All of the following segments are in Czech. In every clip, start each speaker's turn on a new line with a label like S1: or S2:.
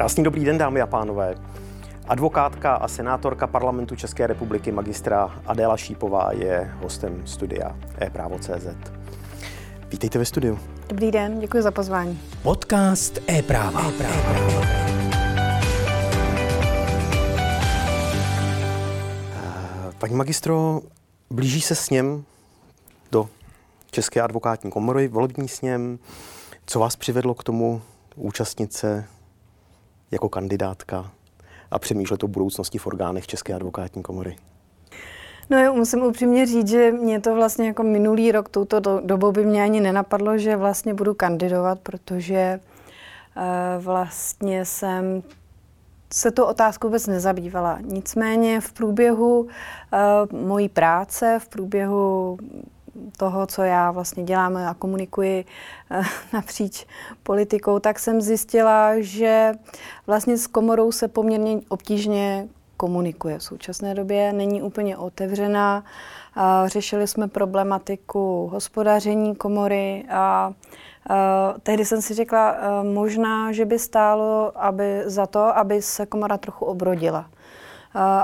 S1: Krásný dobrý den, dámy a pánové. Advokátka a senátorka parlamentu České republiky magistra Adéla Šípová je hostem studia e-právo.cz. Vítejte ve studiu.
S2: Dobrý den, děkuji za pozvání.
S3: Podcast e-práva. e-práva.
S1: Paní magistro, blíží se sněm do České advokátní komory, volební sněm. Co vás přivedlo k tomu účastnit se jako kandidátka a přemýšlet o budoucnosti v orgánech České advokátní komory?
S2: No jo, musím upřímně říct, že mě to vlastně jako minulý rok, touto dobou by mě ani nenapadlo, že vlastně budu kandidovat, protože uh, vlastně jsem se to otázku vůbec nezabývala. Nicméně v průběhu uh, mojí práce, v průběhu toho, co já vlastně dělám a komunikuji uh, napříč politikou, tak jsem zjistila, že vlastně s komorou se poměrně obtížně komunikuje v současné době, není úplně otevřená. Uh, řešili jsme problematiku hospodaření komory a Uh, tehdy jsem si řekla, možná, že by stálo aby za to, aby se komora trochu obrodila.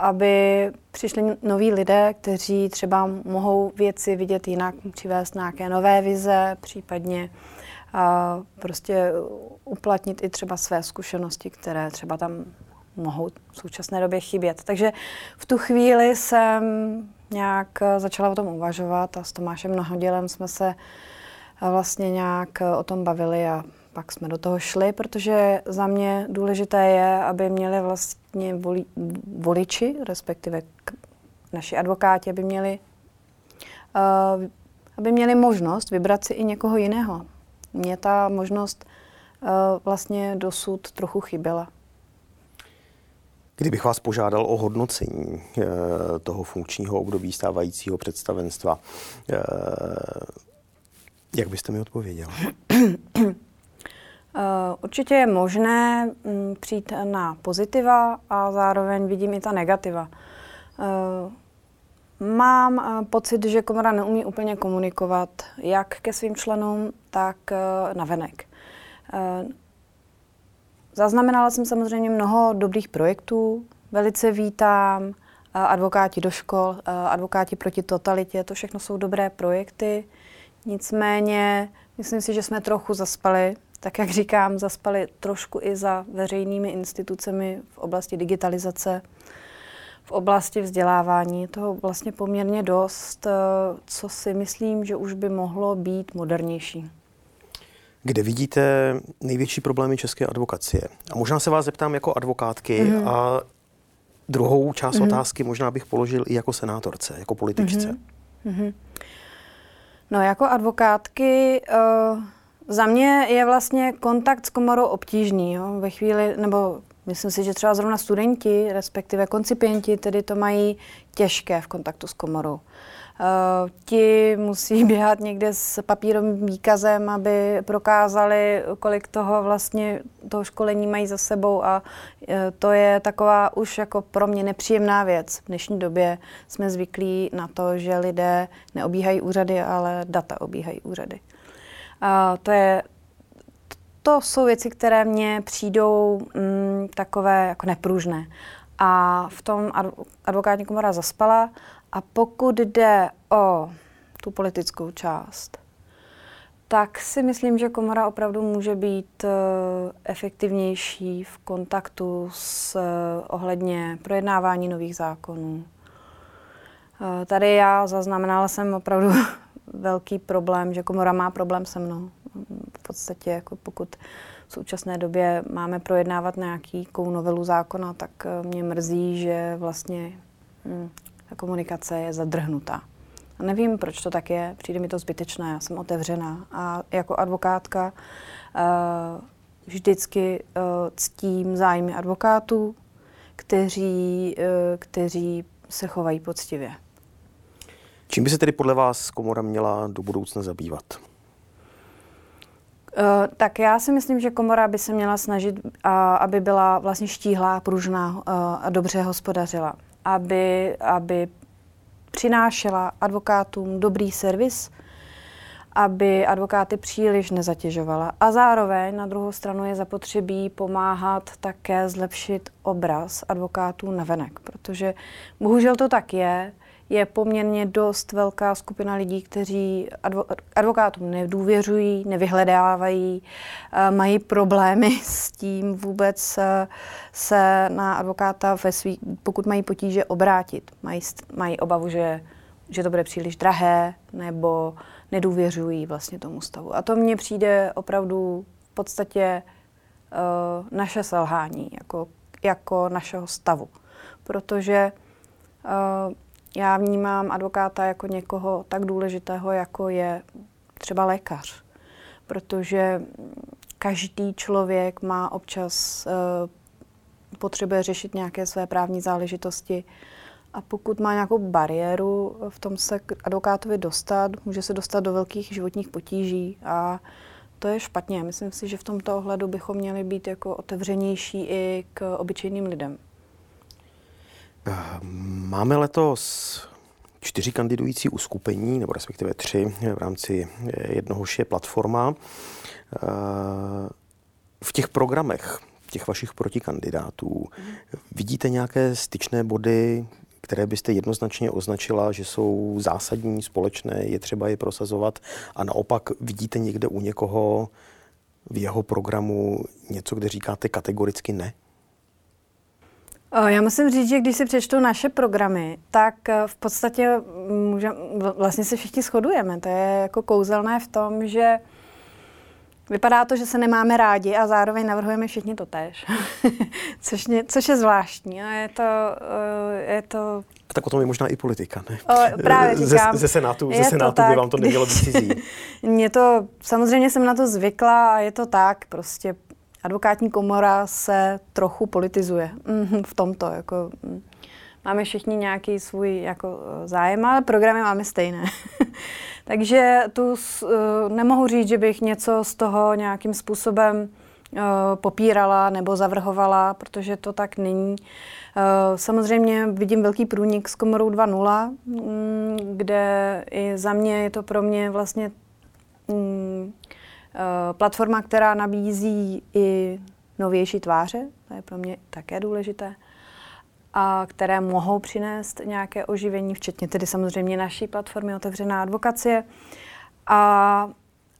S2: Aby přišli noví lidé, kteří třeba mohou věci vidět jinak, přivést nějaké nové vize, případně prostě uplatnit i třeba své zkušenosti, které třeba tam mohou v současné době chybět. Takže v tu chvíli jsem nějak začala o tom uvažovat a s Tomášem Nahodělem jsme se uh, vlastně nějak eh, o tom bavili a pak jsme do toho šli, protože za mě důležité je, aby měli vlastně voli, voliči, respektive naši advokáti, aby měli, uh, aby měli možnost vybrat si i někoho jiného. Mně ta možnost uh, vlastně dosud trochu chyběla.
S1: Kdybych vás požádal o hodnocení toho funkčního období stávajícího představenstva, jak byste mi odpověděl?
S2: Eh, určitě je možné mm, přijít na pozitiva a zároveň vidím i ta negativa. Eh, mám eh, pocit, že komora neumí úplně komunikovat jak ke svým členům, tak na venek. Zaznamenala jsem samozřejmě mnoho dobrých projektů, velice vítám advokáti do škol, advokáti proti totalitě, to všechno jsou dobré projekty. Nicméně myslím si, že jsme trochu zaspali, tak jak říkám, zaspali trošku i za veřejnými institucemi v oblasti digitalizace, v oblasti vzdělávání. Je toho vlastně poměrně dost, co si myslím, že už by mohlo být modernější.
S1: Kde vidíte největší problémy české advokacie? A možná se vás zeptám jako advokátky mm-hmm. a druhou část mm-hmm. otázky možná bych položil i jako senátorce, jako političce. Mm-hmm.
S2: No jako advokátky uh, za mě je vlastně kontakt s komorou obtížný. Jo? Ve chvíli, nebo myslím si, že třeba zrovna studenti, respektive koncipienti, tedy to mají těžké v kontaktu s komorou. Uh, ti musí běhat někde s papírovým výkazem, aby prokázali, kolik toho vlastně toho školení mají za sebou a uh, to je taková už jako pro mě nepříjemná věc. V dnešní době jsme zvyklí na to, že lidé neobíhají úřady, ale data obíhají úřady. To je to jsou věci, které mně přijdou mm, takové jako nepružné. A v tom advokátní komora zaspala a pokud jde o tu politickou část, tak si myslím, že komora opravdu může být uh, efektivnější v kontaktu s uh, ohledně projednávání nových zákonů. Uh, tady já zaznamenala jsem opravdu velký problém, že komora má problém se mnou. V podstatě, jako pokud v současné době máme projednávat nějakou novelu zákona, tak mě mrzí, že vlastně hm, ta komunikace je zadrhnutá. A nevím, proč to tak je, přijde mi to zbytečné, já jsem otevřená. A jako advokátka uh, vždycky uh, ctím zájmy advokátů, kteří, uh, kteří se chovají poctivě.
S1: Čím by se tedy podle vás komora měla do budoucna zabývat?
S2: Uh, tak já si myslím, že komora by se měla snažit, aby byla vlastně štíhlá, pružná uh, a dobře hospodařila aby, aby přinášela advokátům dobrý servis aby advokáty příliš nezatěžovala. A zároveň na druhou stranu je zapotřebí pomáhat také zlepšit obraz advokátů na venek, protože bohužel to tak je, je poměrně dost velká skupina lidí, kteří advokátům nedůvěřují, nevyhledávají, eh, mají problémy s tím vůbec eh, se na advokáta, ve svý, pokud mají potíže, obrátit. Mají, mají obavu, že, že to bude příliš drahé, nebo nedůvěřují vlastně tomu stavu. A to mně přijde opravdu v podstatě uh, naše selhání, jako, jako našeho stavu. Protože uh, já vnímám advokáta jako někoho tak důležitého, jako je třeba lékař. Protože každý člověk má občas uh, potřebuje řešit nějaké své právní záležitosti. A pokud má nějakou bariéru v tom se k advokátovi dostat, může se dostat do velkých životních potíží a to je špatně. Myslím si, že v tomto ohledu bychom měli být jako otevřenější i k obyčejným lidem.
S1: Máme letos čtyři kandidující uskupení, nebo respektive tři v rámci jednohož je platforma. V těch programech těch vašich protikandidátů vidíte nějaké styčné body, které byste jednoznačně označila, že jsou zásadní, společné, je třeba je prosazovat a naopak vidíte někde u někoho v jeho programu něco, kde říkáte kategoricky ne?
S2: Já musím říct, že když si přečtou naše programy, tak eh, v podstatě můžem, vlastně se všichni shodujeme. To je jako kouzelné v tom, že vypadá to, že se nemáme rádi a zároveň navrhujeme všichni to tež. což, mě, což je zvláštní. A je to, eh, je to
S1: a tak o tom je možná i politika, ne?
S2: O, právě říkám.
S1: Ze, ze Senátu, ze senátu tak, by vám to nemělo být cizí.
S2: Mě to, samozřejmě jsem na to zvykla a je to tak, prostě advokátní komora se trochu politizuje mm, v tomto. Jako, mm. máme všichni nějaký svůj jako, eh, zájem, ale programy máme stejné. Takže tu uh, nemohu říct, že bych něco z toho nějakým způsobem uh, popírala nebo zavrhovala, protože to tak není. Samozřejmě vidím velký průnik s komorou 2.0, mm, kde i za mě je to pro mě vlastně mm, platforma, která nabízí i novější tváře, to je pro mě také důležité, a které mohou přinést nějaké oživení, včetně tedy samozřejmě naší platformy Otevřená advokacie. A,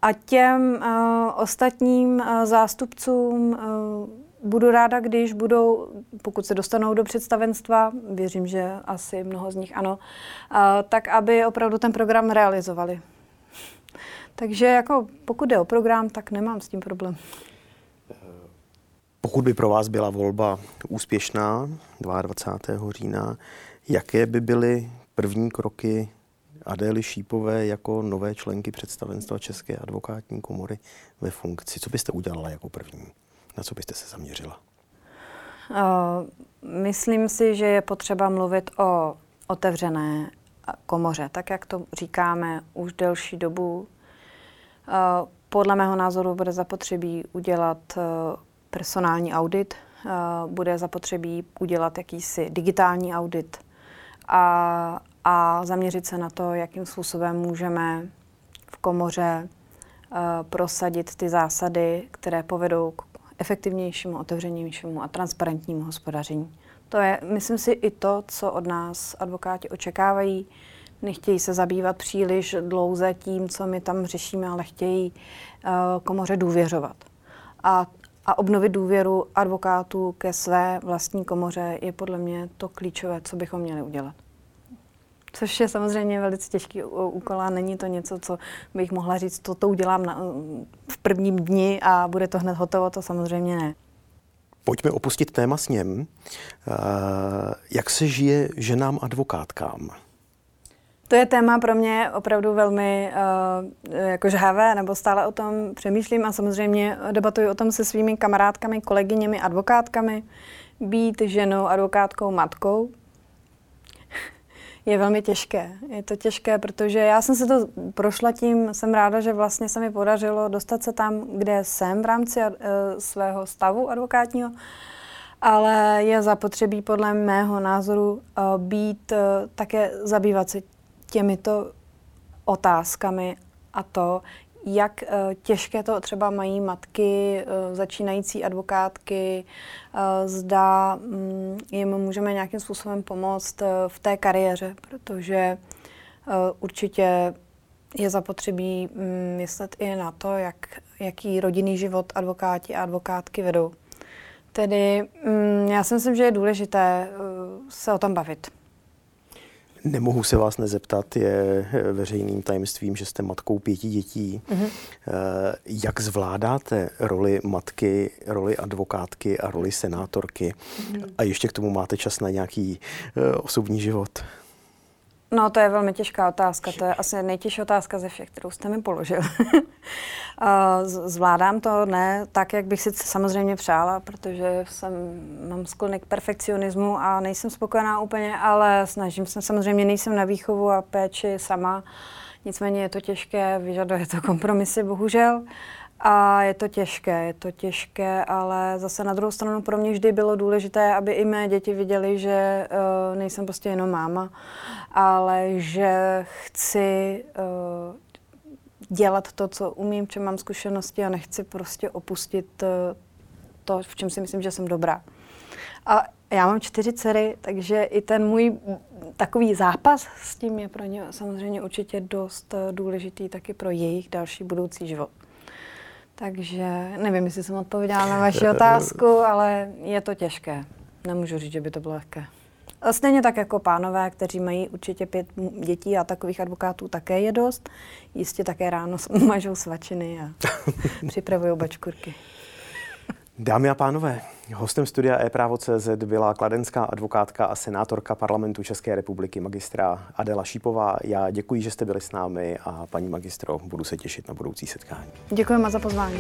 S2: a těm uh, ostatním uh, zástupcům uh, budu ráda, když budou, pokud se dostanou do představenstva, věřím, že asi mnoho z nich ano, uh, tak aby opravdu ten program realizovali. Takže jako pokud jde o program, tak nemám s tím problém.
S1: Pokud by pro vás byla volba úspěšná 22. října, jaké by byly první kroky Adély Šípové jako nové členky představenstva České advokátní komory ve funkci? Co byste udělala jako první? Na co byste se zaměřila?
S2: Uh, myslím si, že je potřeba mluvit o otevřené komoře, tak jak to říkáme už delší dobu podle mého názoru bude zapotřebí udělat eh, personální audit, eh, bude zapotřebí udělat jakýsi digitální audit a, a zaměřit se na to, jakým způsobem můžeme v komoře prosadit ty zásady, které povedou k efektivnějšímu, otevřenějšímu a transparentnímu hospodaření. To je, myslím si, i to, co od nás advokáti očekávají nechtějí se zabývat příliš dlouze tím, co my tam řešíme, ale chtějí uh, komoře důvěřovat. A, a obnovit důvěru advokátů ke své vlastní komoře je podle mě to klíčové, co bychom měli udělat. Což je samozřejmě velice těžký úkol a není to něco, co bych mohla říct, to, to udělám na, v prvním dni a bude to hned hotovo, to samozřejmě ne.
S1: Pojďme opustit téma s něm. Uh, jak se žije ženám advokátkám?
S2: To je téma pro mě opravdu velmi uh, jako žhavé, nebo stále o tom přemýšlím a samozřejmě debatuji o tom se svými kamarádkami, kolegyněmi, advokátkami. Být ženou, advokátkou, matkou je velmi těžké. Je to těžké, protože já jsem se to prošla tím, jsem ráda, že vlastně se mi podařilo dostat se tam, kde jsem v rámci uh, svého stavu advokátního, ale je zapotřebí podle mého názoru uh, být uh, také zabývat se těmito otázkami a to, jak uh, těžké to třeba mají matky, uh, začínající advokátky, uh, zda um, jim můžeme nějakým způsobem pomoct v té kariéře, protože určitě je zapotřebí um, myslet i na to, jak, jaký rodinný život advokáti a advokátky vedou. Tedy um, já si myslím, že je důležité se o tom bavit.
S1: Nemohu se vás nezeptat, je veřejným tajemstvím, že jste matkou pěti dětí. Mm-hmm. Jak zvládáte roli matky, roli advokátky a roli senátorky? Mm-hmm. A ještě k tomu máte čas na nějaký eh, osobní život?
S2: No, to je velmi těžká otázka. To je asi nejtěžší otázka ze všech, kterou jste mi položil. Zvládám to ne tak, jak bych si samozřejmě přála, protože jsem, mám sklony k perfekcionismu a nejsem spokojená úplně, ale snažím se, samozřejmě nejsem na výchovu a péči sama. Nicméně je to těžké, vyžaduje to kompromisy, bohužel. A je to těžké, je to těžké, ale zase na druhou stranu pro mě vždy bylo důležité, aby i mé děti viděly, že uh, nejsem prostě jenom máma, ale že chci uh, dělat to, co umím, čem mám zkušenosti a nechci prostě opustit uh, to, v čem si myslím, že jsem dobrá. A já mám čtyři dcery, takže i ten můj takový zápas s tím je pro ně samozřejmě určitě dost důležitý taky pro jejich další budoucí život. Takže nevím, jestli jsem odpověděla na vaši otázku, ale je to těžké. Nemůžu říct, že by to bylo lehké. Stejně tak jako pánové, kteří mají určitě pět dětí a takových advokátů také je dost. Jistě také ráno mažou svačiny a připravují bačkurky.
S1: Dámy a pánové, hostem studia e-právo.cz byla kladenská advokátka a senátorka parlamentu České republiky magistra Adela Šípová. Já děkuji, že jste byli s námi a paní magistro, budu se těšit na budoucí setkání.
S2: Děkujeme za pozvání.